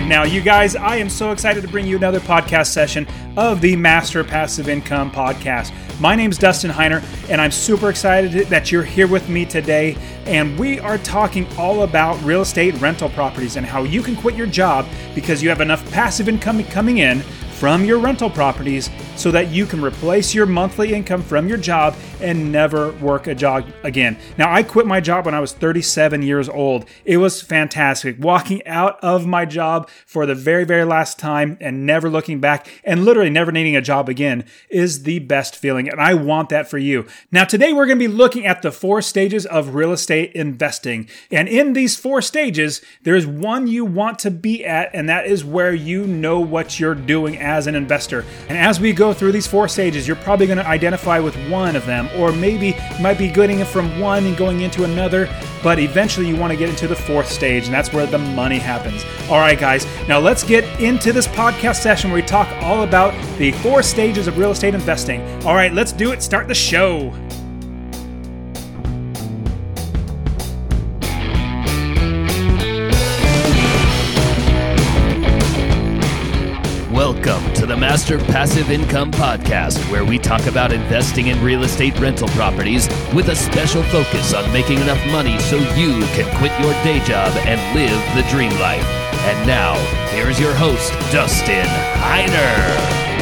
right, now, you guys, I am so excited to bring you another podcast session of the Master Passive Income Podcast. My name's Dustin Heiner, and I'm super excited that you're here with me today. And we are talking all about real estate rental properties and how you can quit your job because you have enough passive income coming in from your rental properties so that you can replace your monthly income from your job and never work a job again. Now, I quit my job when I was 37 years old. It was fantastic. Walking out of my job for the very, very last time and never looking back and literally never needing a job again is the best feeling. And I want that for you. Now, today we're going to be looking at the four stages of real estate investing. And in these four stages, there's one you want to be at, and that is where you know what you're doing as an investor. And as we go through these four stages, you're probably going to identify with one of them or maybe you might be getting it from one and going into another, but eventually you want to get into the fourth stage, and that's where the money happens. All right, guys, now let's get into this podcast session where we talk all about the four stages of real estate investing. All right, let's do it. Start the show. Welcome the Master Passive Income Podcast, where we talk about investing in real estate rental properties with a special focus on making enough money so you can quit your day job and live the dream life. And now, here's your host, Dustin Heiner.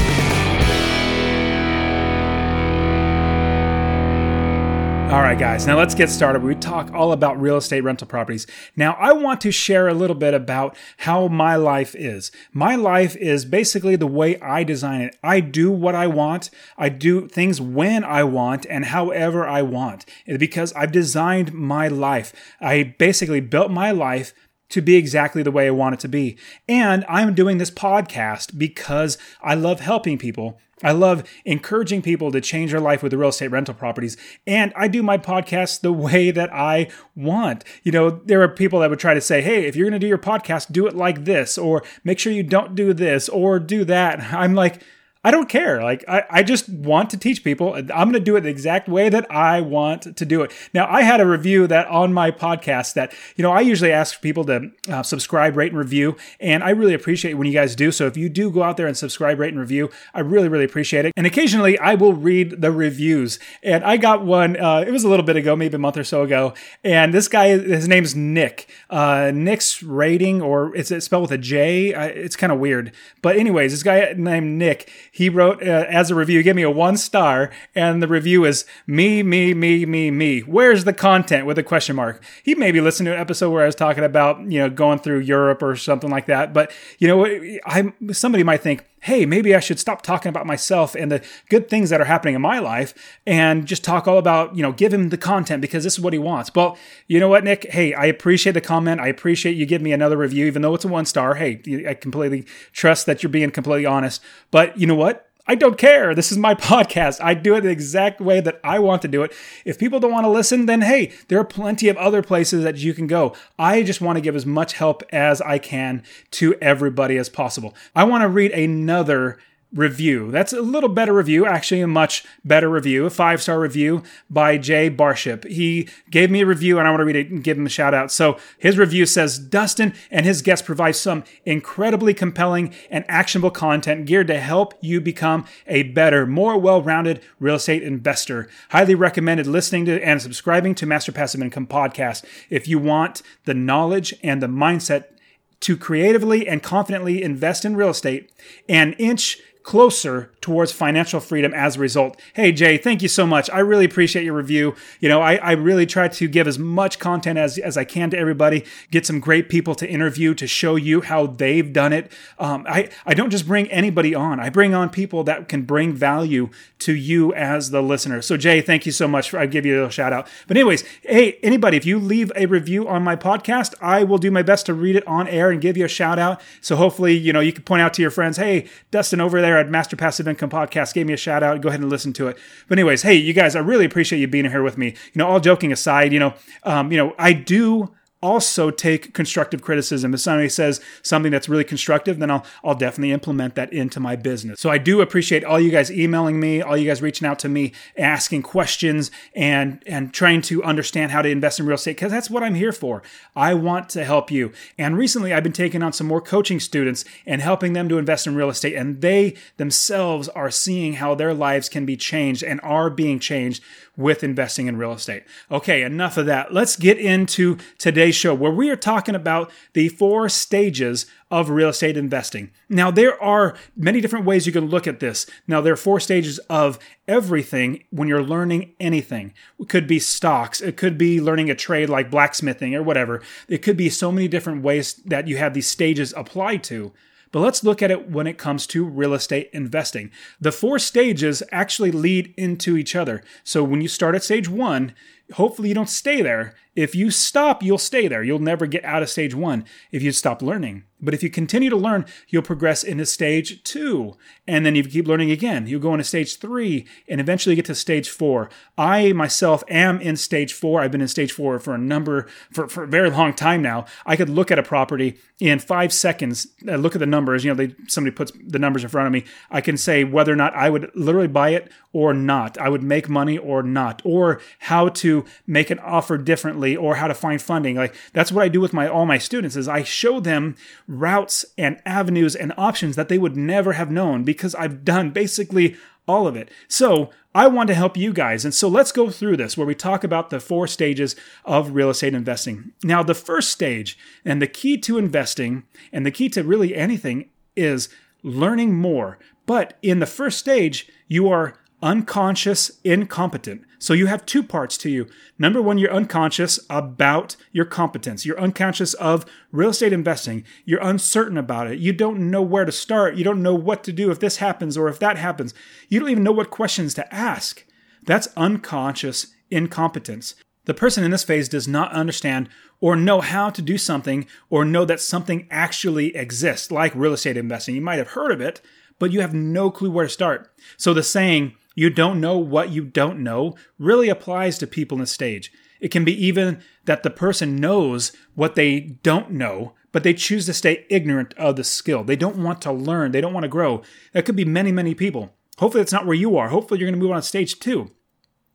All right, guys, now let's get started. We talk all about real estate rental properties. Now, I want to share a little bit about how my life is. My life is basically the way I design it. I do what I want, I do things when I want, and however I want eh, because I've designed my life. I basically built my life to be exactly the way I want it to be. And I'm doing this podcast because I love helping people I love encouraging people to change their life with real estate rental properties. And I do my podcast the way that I want. You know, there are people that would try to say, hey, if you're going to do your podcast, do it like this, or make sure you don't do this, or do that. I'm like, I don't care. Like, I, I just want to teach people. I'm going to do it the exact way that I want to do it. Now, I had a review that on my podcast that, you know, I usually ask people to uh, subscribe, rate, and review. And I really appreciate when you guys do. So if you do go out there and subscribe, rate, and review, I really, really appreciate it. And occasionally I will read the reviews. And I got one, uh, it was a little bit ago, maybe a month or so ago. And this guy, his name's Nick. Uh, Nick's rating, or it's spelled with a J. It's kind of weird. But, anyways, this guy named Nick, he wrote uh, as a review, he gave me a one star, and the review is me, me, me, me, me. Where's the content with a question mark? He maybe listened to an episode where I was talking about you know going through Europe or something like that. But you know, I somebody might think hey, maybe I should stop talking about myself and the good things that are happening in my life and just talk all about, you know, give him the content because this is what he wants. Well, you know what, Nick? Hey, I appreciate the comment. I appreciate you giving me another review, even though it's a one star. Hey, I completely trust that you're being completely honest. But you know what? I don't care. This is my podcast. I do it the exact way that I want to do it. If people don't want to listen, then hey, there are plenty of other places that you can go. I just want to give as much help as I can to everybody as possible. I want to read another review. That's a little better review, actually, a much better review, a five star review by Jay Barship. He gave me a review and I want to read it and give him a shout out. So his review says Dustin and his guests provide some incredibly compelling and actionable content geared to help you become a better, more well rounded real estate investor. Highly recommended listening to and subscribing to Master Passive Income Podcast if you want the knowledge and the mindset to creatively and confidently invest in real estate and inch closer towards financial freedom as a result. Hey, Jay, thank you so much. I really appreciate your review. You know, I, I really try to give as much content as, as I can to everybody, get some great people to interview to show you how they've done it. Um, I, I don't just bring anybody on, I bring on people that can bring value to you as the listener. So, Jay, thank you so much. For, I give you a shout out. But, anyways, hey, anybody, if you leave a review on my podcast, I will do my best to read it on air and give you a shout out. So, hopefully, you know, you can point out to your friends, hey, Dustin over there at Master Passive Income Podcast gave me a shout out. Go ahead and listen to it. But anyways, hey, you guys, I really appreciate you being here with me. You know, all joking aside, you know, um, you know, I do also take constructive criticism. If somebody says something that's really constructive, then I'll I'll definitely implement that into my business. So I do appreciate all you guys emailing me, all you guys reaching out to me, asking questions and and trying to understand how to invest in real estate because that's what I'm here for. I want to help you. And recently I've been taking on some more coaching students and helping them to invest in real estate and they themselves are seeing how their lives can be changed and are being changed with investing in real estate. Okay, enough of that. Let's get into today's show where we are talking about the four stages of real estate investing. Now, there are many different ways you can look at this. Now, there are four stages of everything when you're learning anything. It could be stocks, it could be learning a trade like blacksmithing or whatever. It could be so many different ways that you have these stages applied to. But let's look at it when it comes to real estate investing. The four stages actually lead into each other. So when you start at stage one, hopefully you don't stay there. If you stop, you'll stay there. You'll never get out of stage one if you stop learning. But if you continue to learn, you'll progress into stage two. And then you keep learning again. You'll go into stage three and eventually get to stage four. I myself am in stage four. I've been in stage four for a number, for, for a very long time now. I could look at a property in five seconds, uh, look at the numbers. You know, they, somebody puts the numbers in front of me. I can say whether or not I would literally buy it or not. I would make money or not, or how to make an offer differently or how to find funding. Like that's what I do with my all my students is I show them routes and avenues and options that they would never have known because I've done basically all of it. So I want to help you guys. And so let's go through this where we talk about the four stages of real estate investing. Now, the first stage and the key to investing and the key to really anything is learning more. But in the first stage, you are unconscious incompetent. So you have two parts to you. Number one, you're unconscious about your competence. You're unconscious of real estate investing. You're uncertain about it. You don't know where to start. You don't know what to do if this happens or if that happens. You don't even know what questions to ask. That's unconscious incompetence. The person in this phase does not understand or know how to do something or know that something actually exists, like real estate investing. You might have heard of it, but you have no clue where to start. So the saying, you don't know what you don't know really applies to people in the stage. It can be even that the person knows what they don't know, but they choose to stay ignorant of the skill. They don't want to learn, they don't want to grow. That could be many, many people. Hopefully, that's not where you are. Hopefully, you're going to move on to stage two.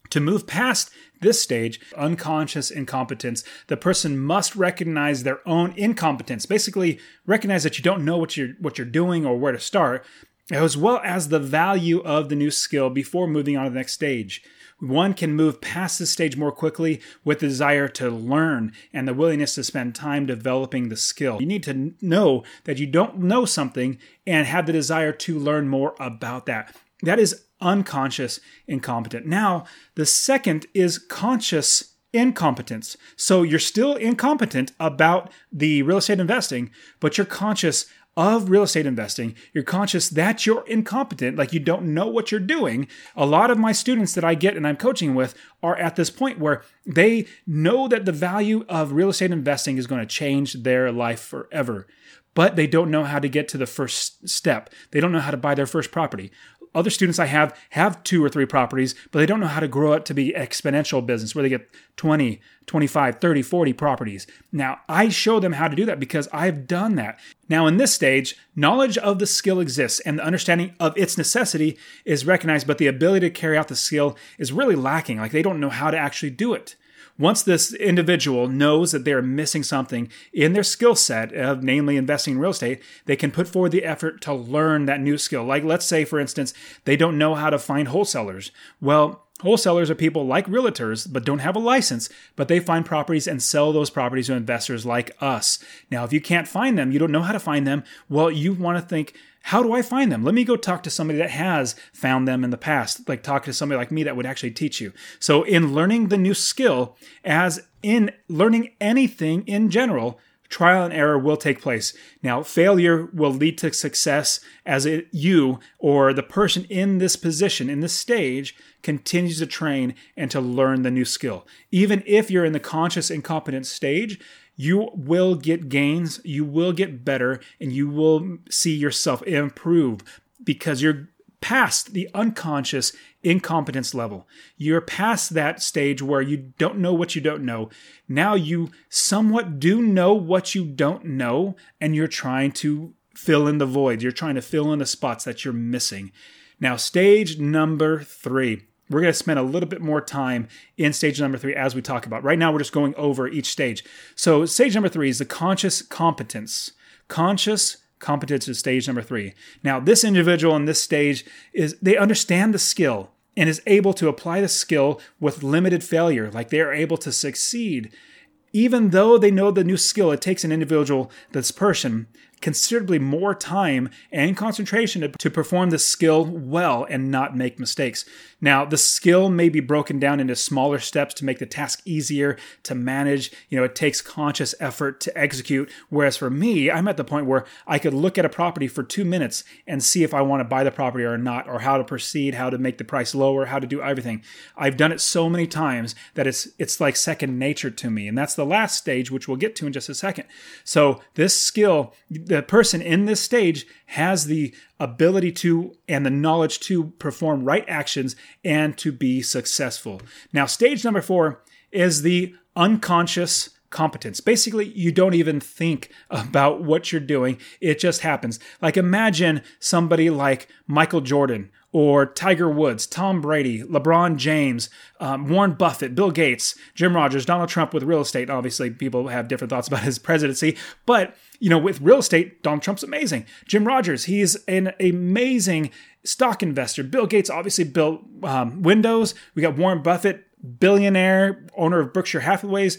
To move past this stage, unconscious incompetence, the person must recognize their own incompetence. Basically, recognize that you don't know what you're what you're doing or where to start, as well as the value of the new skill before moving on to the next stage. One can move past this stage more quickly with the desire to learn and the willingness to spend time developing the skill. You need to know that you don't know something and have the desire to learn more about that. That is unconscious incompetent. Now, the second is conscious incompetence. So you're still incompetent about the real estate investing, but you're conscious of real estate investing, you're conscious that you're incompetent, like you don't know what you're doing. A lot of my students that I get and I'm coaching with are at this point where they know that the value of real estate investing is going to change their life forever but they don't know how to get to the first step. They don't know how to buy their first property other students I have have two or three properties, but they don't know how to grow it to be exponential business where they get 20, 25, 30, 40 properties. Now, I show them how to do that because I've done that. Now, in this stage, knowledge of the skill exists and the understanding of its necessity is recognized, but the ability to carry out the skill is really lacking. Like they don't know how to actually do it. Once this individual knows that they're missing something in their skill set of namely investing in real estate, they can put forward the effort to learn that new skill. Like let's say for instance, they don't know how to find wholesalers. Well, Wholesalers are people like realtors, but don't have a license, but they find properties and sell those properties to investors like us. Now, if you can't find them, you don't know how to find them, well, you want to think, how do I find them? Let me go talk to somebody that has found them in the past, like talk to somebody like me that would actually teach you. So, in learning the new skill, as in learning anything in general, trial and error will take place. Now, failure will lead to success as it, you or the person in this position, in this stage, continues to train and to learn the new skill. Even if you're in the conscious incompetent stage, you will get gains, you will get better, and you will see yourself improve because you're past the unconscious incompetence level. You're past that stage where you don't know what you don't know. Now you somewhat do know what you don't know, and you're trying to fill in the voids. You're trying to fill in the spots that you're missing. Now, stage number three. We're going to spend a little bit more time in stage number three as we talk about. Right now, we're just going over each stage. So, stage number three is the conscious competence. Conscious competence is stage number three. Now, this individual in this stage is they understand the skill and is able to apply the skill with limited failure. Like they are able to succeed. Even though they know the new skill, it takes an individual, this person, considerably more time and concentration to perform the skill well and not make mistakes. Now, the skill may be broken down into smaller steps to make the task easier to manage. You know, it takes conscious effort to execute. Whereas for me, I'm at the point where I could look at a property for two minutes and see if I want to buy the property or not, or how to proceed, how to make the price lower, how to do everything. I've done it so many times that it's it's like second nature to me. And that's the last stage, which we'll get to in just a second. So this skill, the person in this stage has the ability to and the knowledge to perform right actions and to be successful. Now, stage number four is the unconscious competence. Basically, you don't even think about what you're doing, it just happens. Like, imagine somebody like Michael Jordan or Tiger Woods, Tom Brady, LeBron James, um, Warren Buffett, Bill Gates, Jim Rogers, Donald Trump with real estate. Obviously, people have different thoughts about his presidency, but you know, with real estate, Donald Trump's amazing. Jim Rogers, he's an amazing stock investor. Bill Gates obviously built um, Windows. We got Warren Buffett, billionaire, owner of Berkshire Hathaways.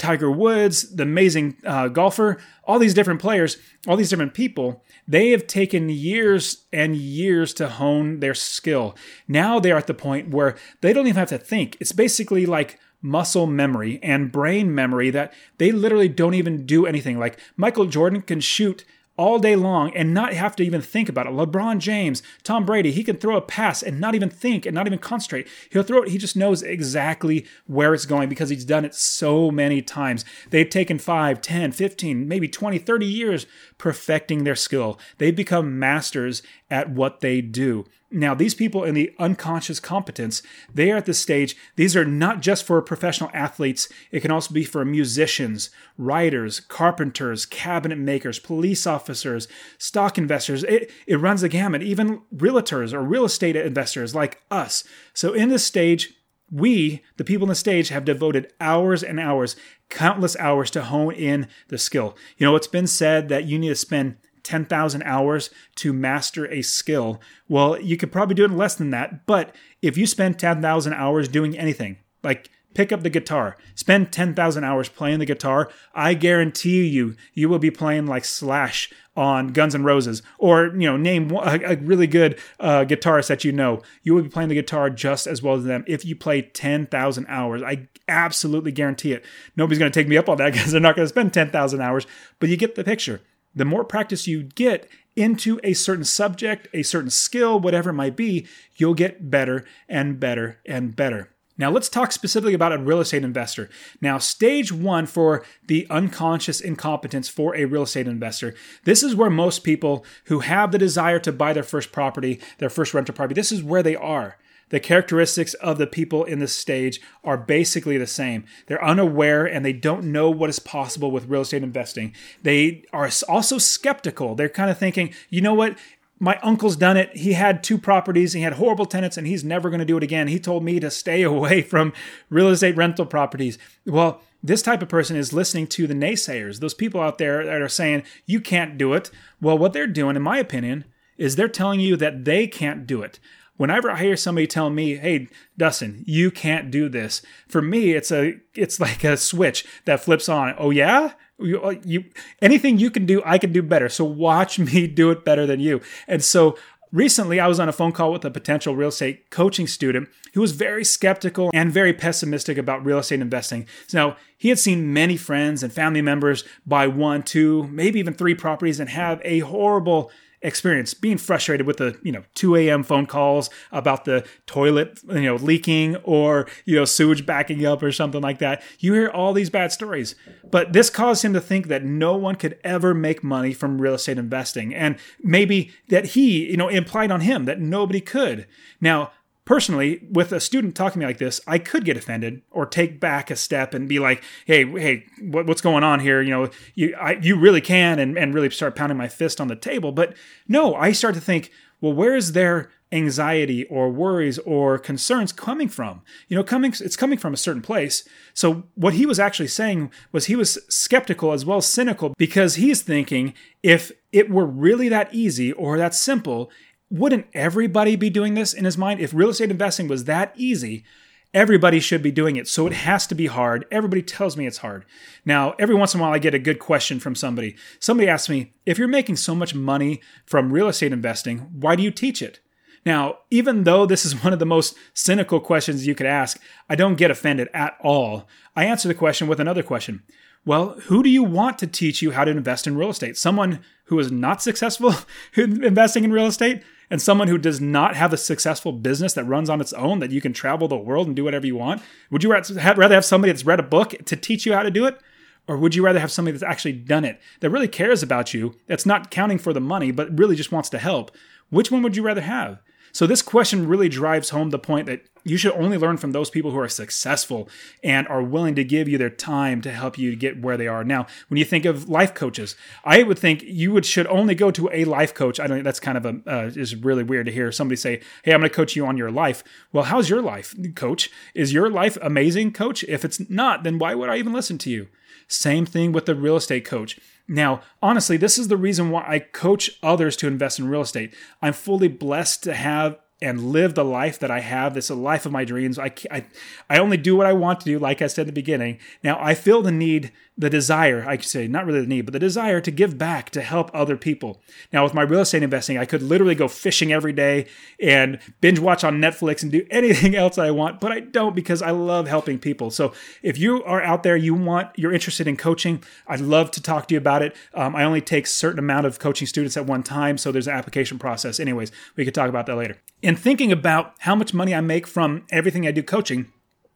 Tiger Woods, the amazing uh, golfer, all these different players, all these different people, they have taken years and years to hone their skill. Now they're at the point where they don't even have to think. It's basically like muscle memory and brain memory that they literally don't even do anything. Like Michael Jordan can shoot all day long and not have to even think about it. LeBron James, Tom Brady, he can throw a pass and not even think and not even concentrate. He'll throw it, he just knows exactly where it's going because he's done it so many times. They've taken 5, 10, 15, maybe 20, 30 years perfecting their skill. They've become masters at what they do. Now, these people in the unconscious competence, they are at this stage. These are not just for professional athletes, it can also be for musicians, writers, carpenters, cabinet makers, police officers, stock investors. It, it runs the gamut, even realtors or real estate investors like us. So, in this stage, we, the people on the stage, have devoted hours and hours, countless hours to hone in the skill. You know, it's been said that you need to spend 10,000 hours to master a skill. Well, you could probably do it in less than that, but if you spend 10,000 hours doing anything, like pick up the guitar, spend 10,000 hours playing the guitar, I guarantee you, you will be playing like Slash on Guns N' Roses, or, you know, name a, a really good uh, guitarist that you know. You will be playing the guitar just as well as them if you play 10,000 hours. I absolutely guarantee it. Nobody's going to take me up on that because they're not going to spend 10,000 hours, but you get the picture the more practice you get into a certain subject, a certain skill, whatever it might be, you'll get better and better and better. Now, let's talk specifically about a real estate investor. Now, stage one for the unconscious incompetence for a real estate investor. This is where most people who have the desire to buy their first property, their first rental property, this is where they are the characteristics of the people in this stage are basically the same. They're unaware and they don't know what is possible with real estate investing. They are also skeptical. They're kind of thinking, you know what? My uncle's done it. He had two properties. He had horrible tenants and he's never going to do it again. He told me to stay away from real estate rental properties. Well, this type of person is listening to the naysayers, those people out there that are saying, you can't do it. Well, what they're doing, in my opinion, is they're telling you that they can't do it whenever I hear somebody tell me, "Hey, Dustin, you can't do this," for me, it's a it's like a switch that flips on. Oh yeah, you, uh, you anything you can do, I can do better. So watch me do it better than you. And so Recently, I was on a phone call with a potential real estate coaching student who was very skeptical and very pessimistic about real estate investing. Now, he had seen many friends and family members buy one, two, maybe even three properties and have a horrible experience being frustrated with the you know 2 a.m phone calls about the toilet you know leaking or you know sewage backing up or something like that. You hear all these bad stories. But this caused him to think that no one could ever make money from real estate investing and maybe that he you know implied on him that nobody could. Now personally, with a student talking to me like this, I could get offended or take back a step and be like, "Hey, hey, what, what's going on here? You know, you I, you really can," and and really start pounding my fist on the table. But no, I start to think, well, where is their anxiety or worries or concerns coming from? You know, coming it's coming from a certain place. So what he was actually saying was he was skeptical as well as cynical because he's thinking if it were really that easy or that simple wouldn't everybody be doing this in his mind? If real estate investing was that easy, everybody should be doing it. So it has to be hard. Everybody tells me it's hard. Now, every once in a while, I get a good question from somebody. Somebody asks me, if you're making so much money from real estate investing, why do you teach it? Now, even though this is one of the most cynical questions you could ask, I don't get offended at all. I answer the question with another question. Well, who do you want to teach you how to invest in real estate? Someone who is not successful investing in real estate? And someone who does not have a successful business that runs on its own that you can travel the world and do whatever you want? Would you rather have somebody that's read a book to teach you how to do it? Or would you rather have somebody that's actually done it, that really cares about you, that's not counting for the money, but really just wants to help? Which one would you rather have? So, this question really drives home the point that you should only learn from those people who are successful and are willing to give you their time to help you get where they are. Now, when you think of life coaches, I would think you would should only go to a life coach. I don't. That's kind of a uh, is really weird to hear somebody say, "Hey, I'm going to coach you on your life." Well, how's your life, coach? Is your life amazing, coach? If it's not, then why would I even listen to you? Same thing with the real estate coach. Now, honestly, this is the reason why I coach others to invest in real estate. I'm fully blessed to have and live the life that I have. This is a life of my dreams. I, I, I only do what I want to do, like I said at the beginning. Now, I feel the need, the desire, I could say, not really the need, but the desire to give back, to help other people. Now, with my real estate investing, I could literally go fishing every day and binge watch on Netflix and do anything else I want, but I don't because I love helping people. So if you are out there, you want, you're interested in coaching, I'd love to talk to you about it. Um, I only take certain amount of coaching students at one time, so there's an application process. Anyways, we could talk about that later in thinking about how much money I make from everything I do coaching,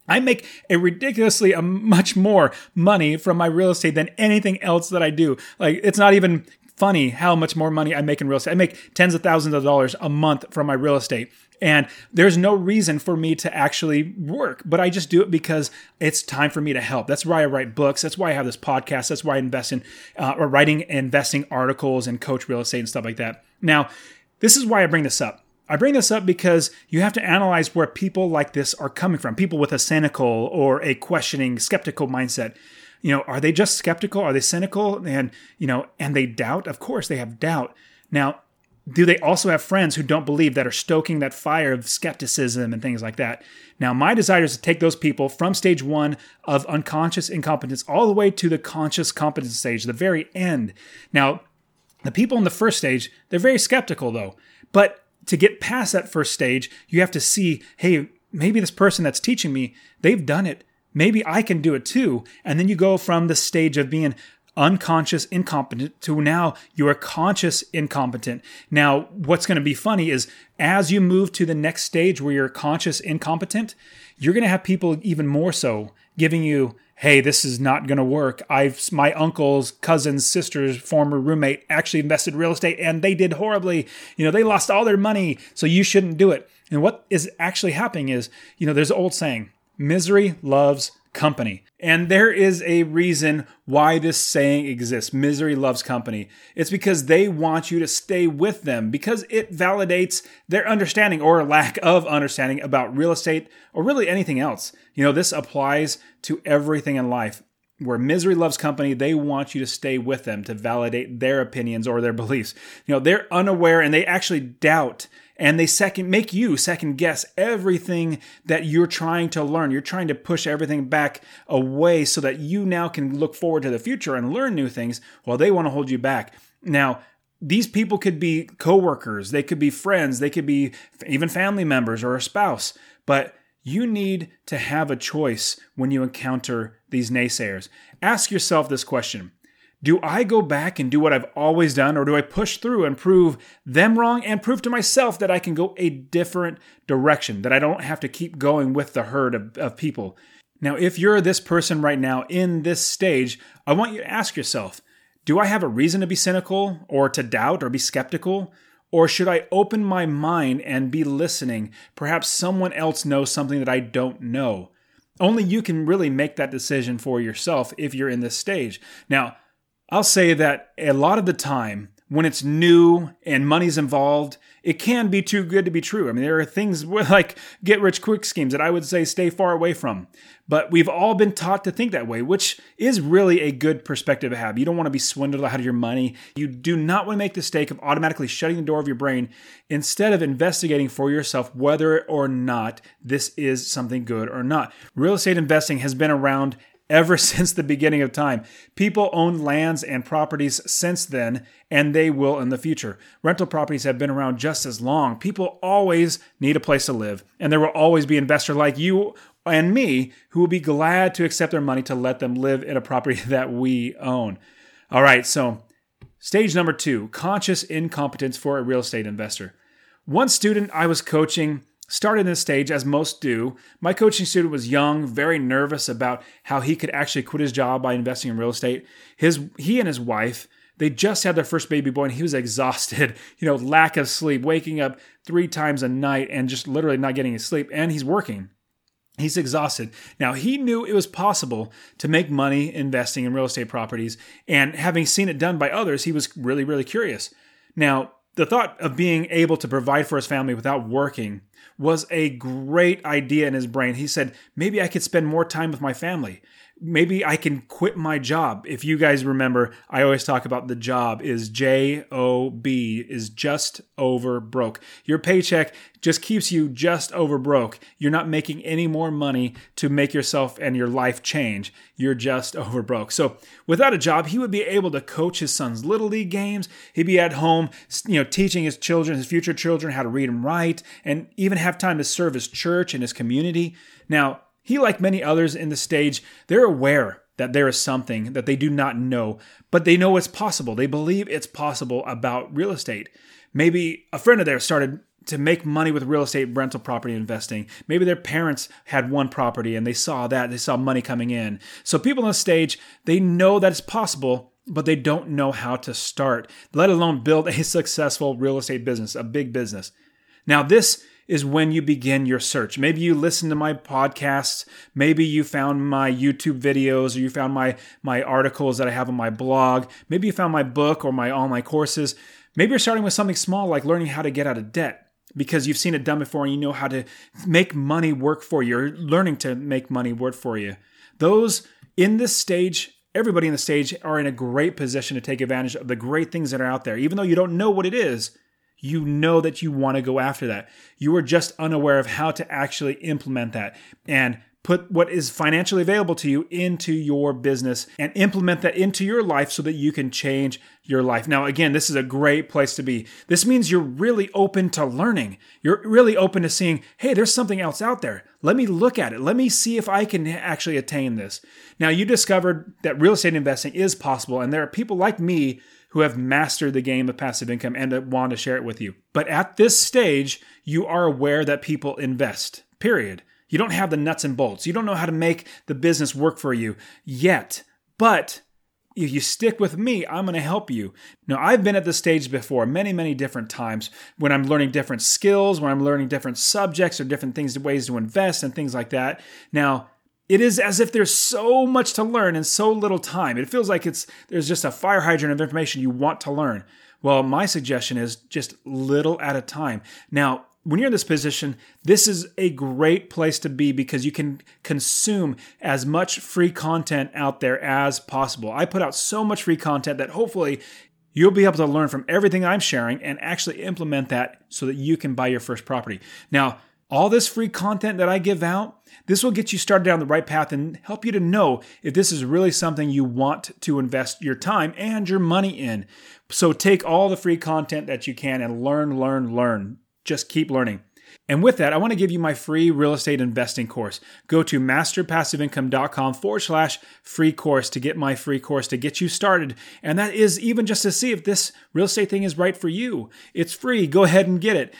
I make a ridiculously a much more money from my real estate than anything else that I do. Like it's not even funny how much more money I make in real estate. I make tens of thousands of dollars a month from my real estate. And there's no reason for me to actually work, but I just do it because it's time for me to help. That's why I write books. That's why I have this podcast. That's why I invest in uh, or writing investing articles and coach real estate and stuff like that. Now, this is why I bring this up I bring this up because you have to analyze where people like this are coming from. People with a cynical or a questioning, skeptical mindset. You know, are they just skeptical? Are they cynical? And, you know, and they doubt? Of course they have doubt. Now, do they also have friends who don't believe that are stoking that fire of skepticism and things like that? Now, my desire is to take those people from stage one of unconscious incompetence all the way to the conscious competence stage, the very end. Now, the people in the first stage, they're very skeptical though. But to get past that first stage, you have to see, hey, maybe this person that's teaching me, they've done it. Maybe I can do it too. And then you go from the stage of being unconscious incompetent to now you are conscious incompetent. Now, what's going to be funny is as you move to the next stage where you're conscious incompetent, you're going to have people even more so giving you hey, this is not going to work. I've my uncle's cousin's sister's former roommate actually invested real estate and they did horribly. You know, they lost all their money, so you shouldn't do it. And what is actually happening is, you know, there's an old saying, misery loves company. And there is a reason why this saying exists. Misery loves company. It's because they want you to stay with them because it validates their understanding or lack of understanding about real estate or really anything else. You know, this applies to everything in life. Where misery loves company, they want you to stay with them to validate their opinions or their beliefs. You know, they're unaware and they actually doubt and they second make you second guess everything that you're trying to learn. You're trying to push everything back away so that you now can look forward to the future and learn new things while they want to hold you back. Now, these people could be coworkers, they could be friends, they could be even family members or a spouse, but you need to have a choice when you encounter these naysayers. Ask yourself this question Do I go back and do what I've always done, or do I push through and prove them wrong and prove to myself that I can go a different direction, that I don't have to keep going with the herd of, of people? Now, if you're this person right now in this stage, I want you to ask yourself do I have a reason to be cynical or to doubt or be skeptical? Or should I open my mind and be listening? Perhaps someone else knows something that I don't know. Only you can really make that decision for yourself if you're in this stage. Now, I'll say that a lot of the time, when it's new and money's involved, it can be too good to be true. I mean, there are things like get rich quick schemes that I would say stay far away from. But we've all been taught to think that way, which is really a good perspective to have. You don't want to be swindled out of your money. You do not want to make the mistake of automatically shutting the door of your brain instead of investigating for yourself whether or not this is something good or not. Real estate investing has been around ever since the beginning of time. People own lands and properties since then, and they will in the future. Rental properties have been around just as long. People always need a place to live, and there will always be investors like you and me who will be glad to accept their money to let them live in a property that we own. All right, so stage number two conscious incompetence for a real estate investor. One student I was coaching started this stage as most do. My coaching student was young, very nervous about how he could actually quit his job by investing in real estate. His he and his wife, they just had their first baby boy and he was exhausted, you know, lack of sleep, waking up 3 times a night and just literally not getting his sleep and he's working. He's exhausted. Now, he knew it was possible to make money investing in real estate properties, and having seen it done by others, he was really, really curious. Now, the thought of being able to provide for his family without working was a great idea in his brain. He said, maybe I could spend more time with my family maybe I can quit my job. If you guys remember, I always talk about the job is J O B is just over broke. Your paycheck just keeps you just over broke. You're not making any more money to make yourself and your life change. You're just over broke. So, without a job, he would be able to coach his son's little league games. He'd be at home, you know, teaching his children, his future children how to read and write and even have time to serve his church and his community. Now, he, like many others in the stage, they're aware that there is something that they do not know, but they know it's possible. They believe it's possible about real estate. Maybe a friend of theirs started to make money with real estate rental property investing. Maybe their parents had one property and they saw that, they saw money coming in. So people on the stage, they know that it's possible, but they don't know how to start, let alone build a successful real estate business, a big business. Now, this is when you begin your search. Maybe you listen to my podcasts, maybe you found my YouTube videos or you found my my articles that I have on my blog, maybe you found my book or my online courses. Maybe you're starting with something small like learning how to get out of debt because you've seen it done before and you know how to make money work for you learning to make money work for you. Those in this stage everybody in the stage are in a great position to take advantage of the great things that are out there even though you don't know what it is you know that you want to go after that. You are just unaware of how to actually implement that and put what is financially available to you into your business and implement that into your life so that you can change your life. Now, again, this is a great place to be. This means you're really open to learning. You're really open to seeing, hey, there's something else out there. Let me look at it. Let me see if I can actually attain this. Now, you discovered that real estate investing is possible, and there are people like me who have mastered the game of passive income and want to share it with you. But at this stage, you are aware that people invest, period. You don't have the nuts and bolts. You don't know how to make the business work for you yet. But if you stick with me, I'm going to help you. Now, I've been at this stage before many, many different times when I'm learning different skills, when I'm learning different subjects or different things, ways to invest and things like that. Now, it is as if there's so much to learn in so little time. It feels like it's there's just a fire hydrant of information you want to learn. Well, my suggestion is just little at a time. Now, when you're in this position, this is a great place to be because you can consume as much free content out there as possible. I put out so much free content that hopefully you'll be able to learn from everything I'm sharing and actually implement that so that you can buy your first property. Now, all this free content that I give out, this will get you started down the right path and help you to know if this is really something you want to invest your time and your money in. So take all the free content that you can and learn, learn, learn. Just keep learning. And with that, I want to give you my free real estate investing course. Go to masterpassiveincome.com forward slash free course to get my free course to get you started. And that is even just to see if this real estate thing is right for you. It's free. Go ahead and get it.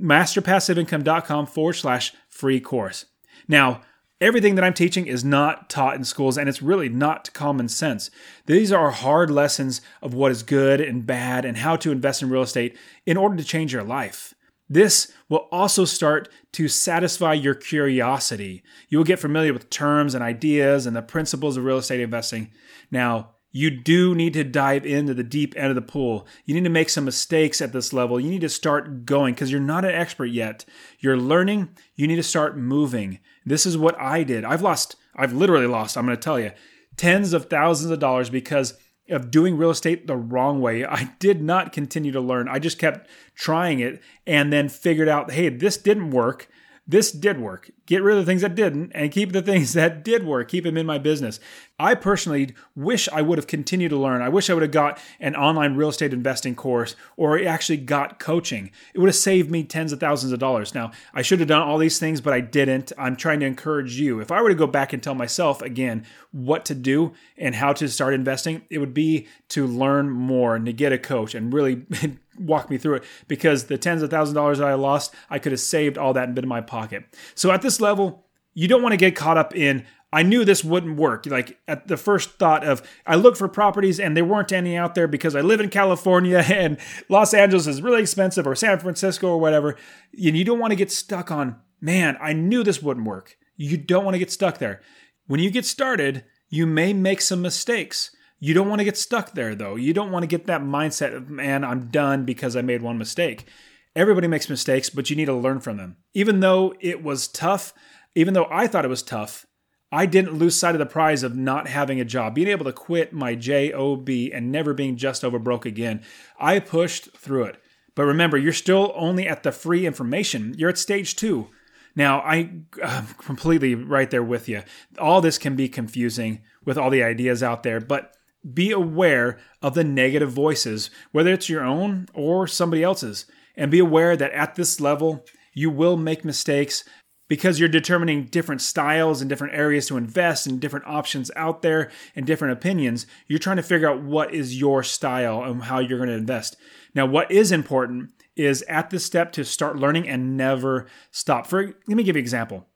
masterpassiveincome.com forward slash free course. Now, Everything that I'm teaching is not taught in schools, and it's really not common sense. These are hard lessons of what is good and bad and how to invest in real estate in order to change your life. This will also start to satisfy your curiosity. You will get familiar with terms and ideas and the principles of real estate investing. Now, you do need to dive into the deep end of the pool. You need to make some mistakes at this level. You need to start going because you're not an expert yet. You're learning. You need to start moving. This is what I did. I've lost, I've literally lost, I'm going to tell you, tens of thousands of dollars because of doing real estate the wrong way. I did not continue to learn. I just kept trying it and then figured out, hey, this didn't work. This did work. Get rid of the things that didn't and keep the things that did work. Keep them in my business. I personally wish I would have continued to learn. I wish I would have got an online real estate investing course or actually got coaching. It would have saved me tens of thousands of dollars. Now, I should have done all these things, but I didn't. I'm trying to encourage you. If I were to go back and tell myself again what to do and how to start investing, it would be to learn more and to get a coach and really walk me through it because the tens of thousands of dollars that I lost, I could have saved all that and been in my pocket. So at this level, you don't want to get caught up in I knew this wouldn't work. Like at the first thought of I looked for properties and there weren't any out there because I live in California and Los Angeles is really expensive or San Francisco or whatever. And you don't want to get stuck on, man, I knew this wouldn't work. You don't want to get stuck there. When you get started, you may make some mistakes. You don't want to get stuck there though. You don't want to get that mindset of, man, I'm done because I made one mistake. Everybody makes mistakes, but you need to learn from them. Even though it was tough, even though I thought it was tough, I didn't lose sight of the prize of not having a job, being able to quit my job and never being just over broke again. I pushed through it. But remember, you're still only at the free information. You're at stage two. Now, I, I'm completely right there with you. All this can be confusing with all the ideas out there, but be aware of the negative voices, whether it's your own or somebody else's, and be aware that at this level, you will make mistakes because you're determining different styles and different areas to invest and different options out there and different opinions. You're trying to figure out what is your style and how you're going to invest. Now, what is important is at this step to start learning and never stop. For let me give you an example.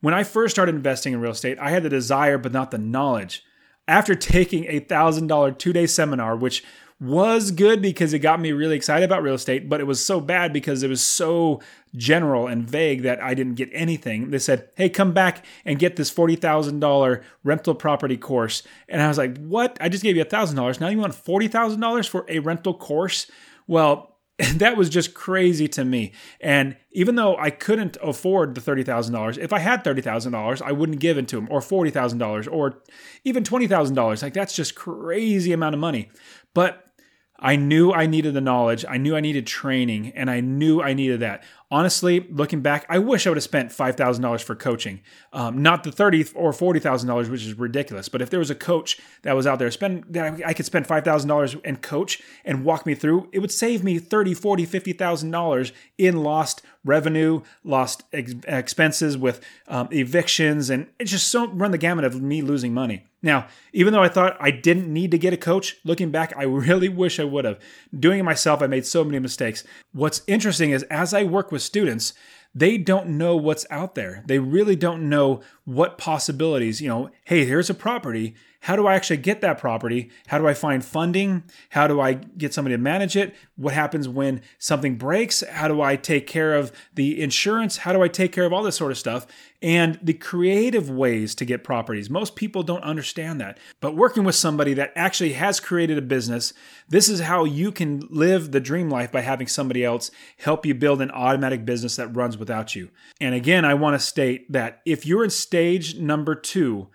When I first started investing in real estate, I had the desire but not the knowledge after taking a $1,000 two day seminar, which was good because it got me really excited about real estate, but it was so bad because it was so general and vague that I didn't get anything. They said, Hey, come back and get this $40,000 rental property course. And I was like, What? I just gave you $1,000. Now you want $40,000 for a rental course? Well, that was just crazy to me. And even though I couldn't afford the $30,000, if I had $30,000, I wouldn't give it to him, or $40,000, or even $20,000. Like, that's just crazy amount of money. But I knew I needed the knowledge. I knew I needed training, and I knew I needed that. Honestly, looking back, I wish I would have spent five thousand dollars for coaching, um, not the thirty or forty thousand dollars, which is ridiculous. But if there was a coach that was out there, spend that I could spend five thousand dollars and coach and walk me through, it would save me thirty, forty, fifty thousand dollars in lost revenue, lost ex- expenses with um, evictions, and it just so run the gamut of me losing money. Now, even though I thought I didn't need to get a coach, looking back, I really wish I would have. Doing it myself, I made so many mistakes. What's interesting is as I work with students, they don't know what's out there. They really don't know what possibilities, you know, hey, here's a property. How do I actually get that property? How do I find funding? How do I get somebody to manage it? What happens when something breaks? How do I take care of the insurance? How do I take care of all this sort of stuff? And the creative ways to get properties. Most people don't understand that. But working with somebody that actually has created a business, this is how you can live the dream life by having somebody else help you build an automatic business that runs without you. And again, I want to state that if you're in stage number two,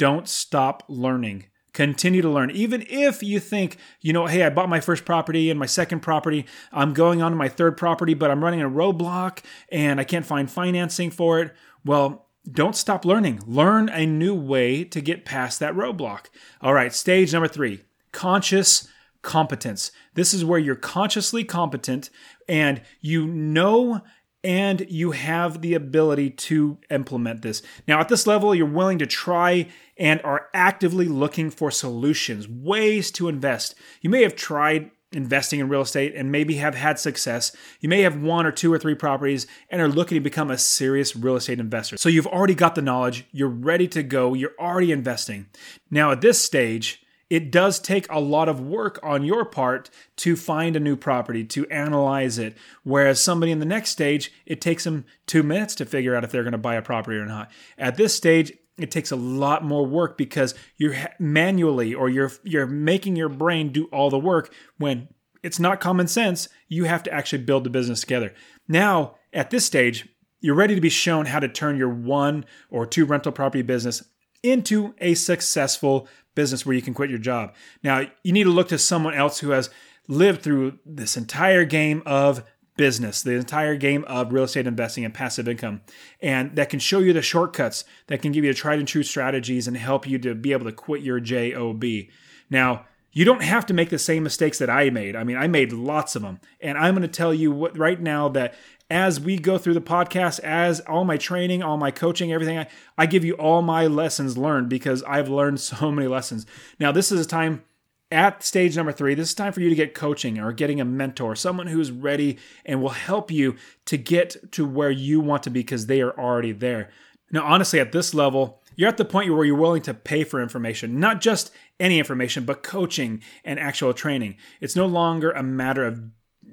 don't stop learning. Continue to learn. Even if you think, you know, hey, I bought my first property and my second property, I'm going on to my third property, but I'm running a roadblock and I can't find financing for it. Well, don't stop learning. Learn a new way to get past that roadblock. All right, stage number three conscious competence. This is where you're consciously competent and you know and you have the ability to implement this. Now, at this level, you're willing to try and are actively looking for solutions, ways to invest. You may have tried investing in real estate and maybe have had success. You may have one or two or three properties and are looking to become a serious real estate investor. So you've already got the knowledge, you're ready to go, you're already investing. Now, at this stage, it does take a lot of work on your part to find a new property, to analyze it. Whereas somebody in the next stage, it takes them two minutes to figure out if they're going to buy a property or not. At this stage, it takes a lot more work because you're manually or you're you're making your brain do all the work when it's not common sense. You have to actually build the business together. Now, at this stage, you're ready to be shown how to turn your one or two rental property business into a successful business where you can quit your job. Now, you need to look to someone else who has lived through this entire game of business, the entire game of real estate investing and passive income, and that can show you the shortcuts, that can give you the tried and true strategies and help you to be able to quit your JOB. Now, you don't have to make the same mistakes that I made. I mean, I made lots of them. And I'm going to tell you what, right now that as we go through the podcast, as all my training, all my coaching, everything, I, I give you all my lessons learned because I've learned so many lessons. Now, this is a time at stage number three, this is time for you to get coaching or getting a mentor, someone who's ready and will help you to get to where you want to be because they are already there. Now, honestly, at this level, you're at the point where you're willing to pay for information, not just any information, but coaching and actual training. It's no longer a matter of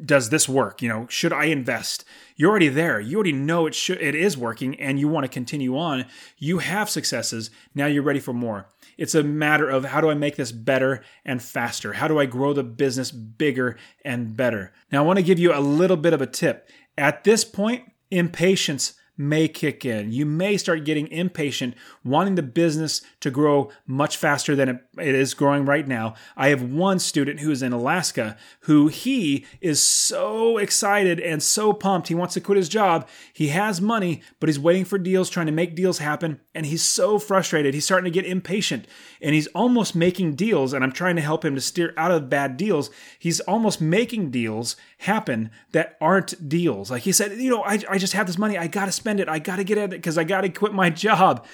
does this work? You know, should I invest? You're already there. You already know it should it is working and you want to continue on. You have successes. Now you're ready for more. It's a matter of how do I make this better and faster? How do I grow the business bigger and better? Now I want to give you a little bit of a tip. At this point, impatience may kick in. You may start getting impatient, wanting the business to grow much faster than it is growing right now. I have one student who is in Alaska who he is so excited and so pumped. He wants to quit his job. He has money, but he's waiting for deals, trying to make deals happen. And he's so frustrated. He's starting to get impatient and he's almost making deals. And I'm trying to help him to steer out of bad deals. He's almost making deals happen that aren't deals. Like he said, you know, I, I just have this money. I got to spend spend it. I got to get at it because I got to quit my job.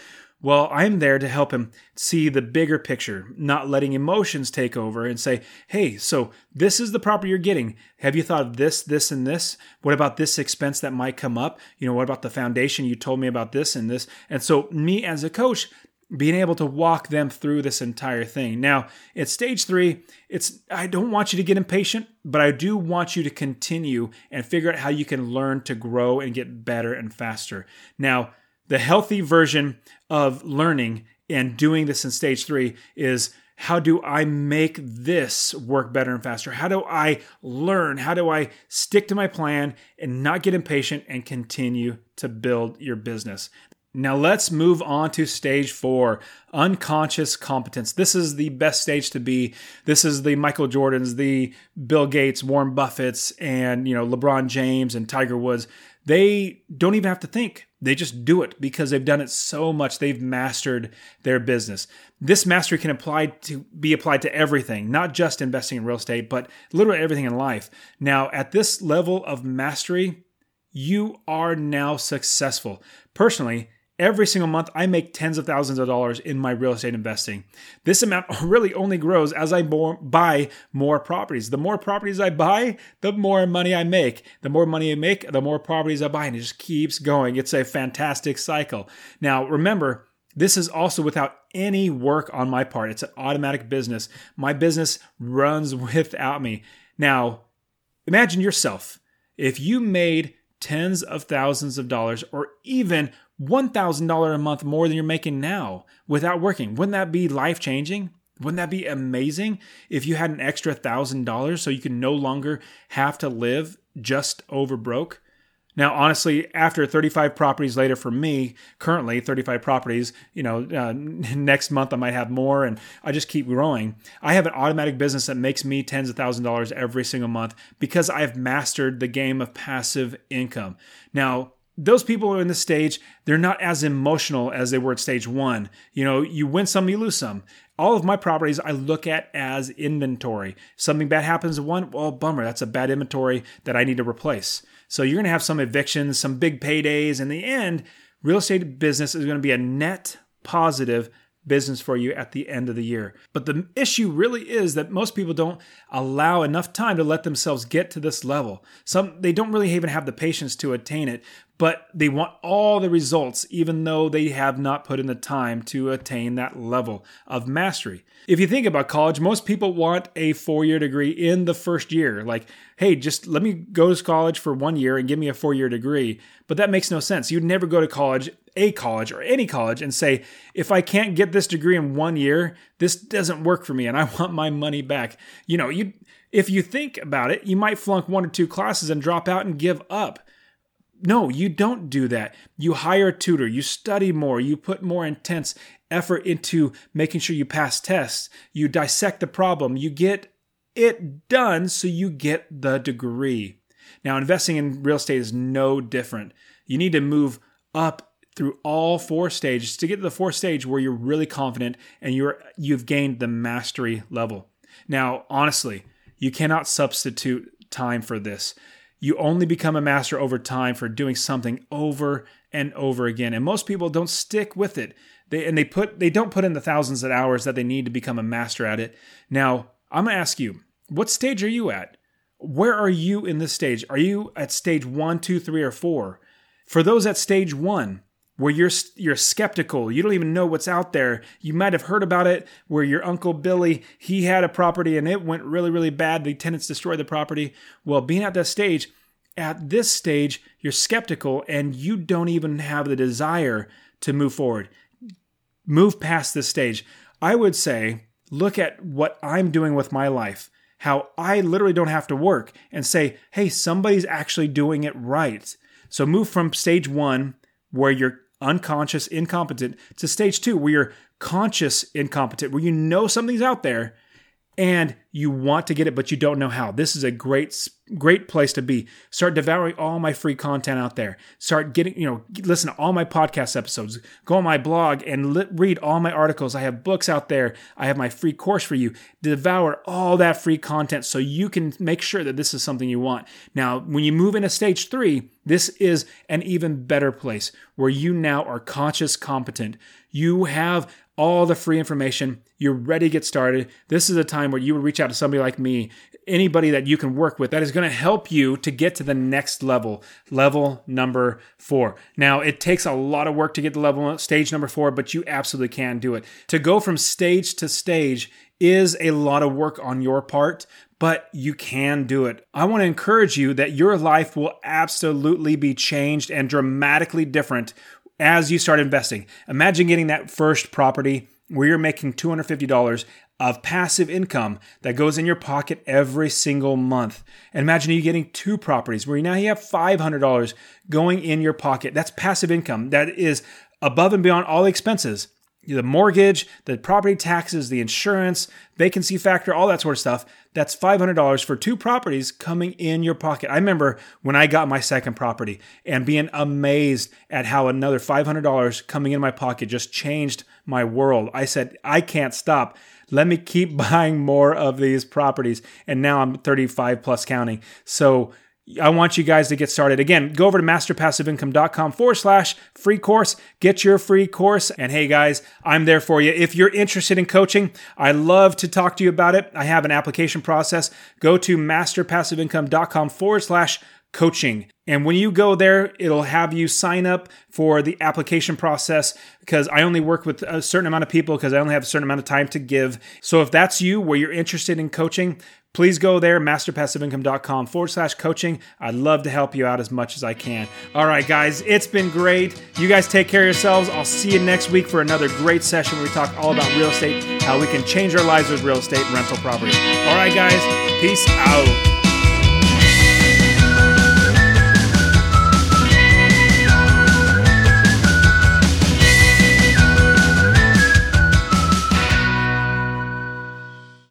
Well, I'm there to help him see the bigger picture, not letting emotions take over and say, hey, so this is the property you're getting. Have you thought of this, this, and this? What about this expense that might come up? You know, what about the foundation? You told me about this and this. And so, me as a coach, being able to walk them through this entire thing. Now, at stage three, it's I don't want you to get impatient, but I do want you to continue and figure out how you can learn to grow and get better and faster. Now, the healthy version of learning and doing this in stage three is how do I make this work better and faster? How do I learn? How do I stick to my plan and not get impatient and continue to build your business? Now let's move on to stage four unconscious competence. This is the best stage to be. This is the Michael Jordans, the Bill Gates, Warren Buffett's, and you know LeBron James and Tiger Woods. They don't even have to think. They just do it because they've done it so much. They've mastered their business. This mastery can apply to be applied to everything, not just investing in real estate, but literally everything in life. Now, at this level of mastery, you are now successful. Personally, Every single month, I make tens of thousands of dollars in my real estate investing. This amount really only grows as I buy more properties. The more properties I buy, the more money I make. The more money I make, the more properties I buy, and it just keeps going. It's a fantastic cycle. Now, remember, this is also without any work on my part. It's an automatic business. My business runs without me. Now, imagine yourself if you made tens of thousands of dollars or even $1,000 a month more than you're making now without working. Wouldn't that be life changing? Wouldn't that be amazing if you had an extra $1,000 so you could no longer have to live just over broke? Now, honestly, after 35 properties later for me, currently 35 properties, you know, uh, next month I might have more and I just keep growing. I have an automatic business that makes me tens of thousands of dollars every single month because I've mastered the game of passive income. Now, those people are in the stage, they're not as emotional as they were at stage one. You know, you win some, you lose some. All of my properties I look at as inventory. Something bad happens to one, well, bummer, that's a bad inventory that I need to replace. So you're going to have some evictions, some big paydays. In the end, real estate business is going to be a net positive business for you at the end of the year. But the issue really is that most people don't allow enough time to let themselves get to this level. Some they don't really even have the patience to attain it, but they want all the results even though they have not put in the time to attain that level of mastery. If you think about college, most people want a 4-year degree in the first year. Like, hey, just let me go to college for 1 year and give me a 4-year degree. But that makes no sense. You'd never go to college a college or any college and say, if I can't get this degree in one year, this doesn't work for me and I want my money back. You know, you if you think about it, you might flunk one or two classes and drop out and give up. No, you don't do that. You hire a tutor, you study more, you put more intense effort into making sure you pass tests, you dissect the problem, you get it done so you get the degree. Now, investing in real estate is no different. You need to move up through all four stages to get to the fourth stage where you're really confident and you're you've gained the mastery level. Now, honestly, you cannot substitute time for this. You only become a master over time for doing something over and over again. And most people don't stick with it. They and they put they don't put in the thousands of hours that they need to become a master at it. Now, I'm going to ask you, what stage are you at? Where are you in this stage? Are you at stage one, two, three, or four? For those at stage one, where you're you're skeptical. You don't even know what's out there. You might have heard about it where your uncle billy he had a property and it went really really bad. The tenants destroyed the property. Well being at that stage at this stage you're skeptical and you don't even have the desire to move forward. Move past this stage. I would say look at what i'm doing with my life how i literally don't have to work and say hey somebody's actually doing it right. So move from stage 1 where you're unconscious incompetent. To stage two where you're conscious incompetent. Where you know something's out there and you want to get it but you don't know how. This is a great great place to be. Start devouring all my free content out there. Start getting you know listen to all my podcast episodes. Go on my blog and li- read all my articles. I have books out there. I have my free course for you. Devour all that free content so you can make sure that this is something you want. Now when you move into stage 3 this is an even better place where you now are conscious competent. You have all the free information. You're ready to get started. This is a time where you would reach out to somebody like me, anybody that you can work with that is going to help you to get to the next level, level number four. Now, it takes a lot of work to get to level stage number four, but you absolutely can do it. To go from stage to stage is a lot of work on your part, but you can do it. I want to encourage you that your life will absolutely be changed and dramatically different as you start investing. Imagine getting that first property where you're making $250 of passive income that goes in your pocket every single month. And imagine you getting two properties where now you have $500 going in your pocket. That's passive income. That is above and beyond all expenses the mortgage, the property taxes, the insurance, vacancy factor, all that sort of stuff. That's $500 for two properties coming in your pocket. I remember when I got my second property and being amazed at how another $500 coming in my pocket just changed my world. I said, I can't stop. Let me keep buying more of these properties. And now I'm 35 plus counting. So I want you guys to get started. Again, go over to masterpassiveincome.com forward slash free course. Get your free course. And hey, guys, I'm there for you. If you're interested in coaching, I love to talk to you about it. I have an application process. Go to masterpassiveincome.com forward slash coaching. And when you go there, it'll have you sign up for the application process because I only work with a certain amount of people because I only have a certain amount of time to give. So if that's you where you're interested in coaching, please go there, masterpassiveincome.com forward slash coaching. I'd love to help you out as much as I can. All right, guys, it's been great. You guys take care of yourselves. I'll see you next week for another great session where we talk all about real estate, how we can change our lives with real estate rental property. All right, guys, peace out.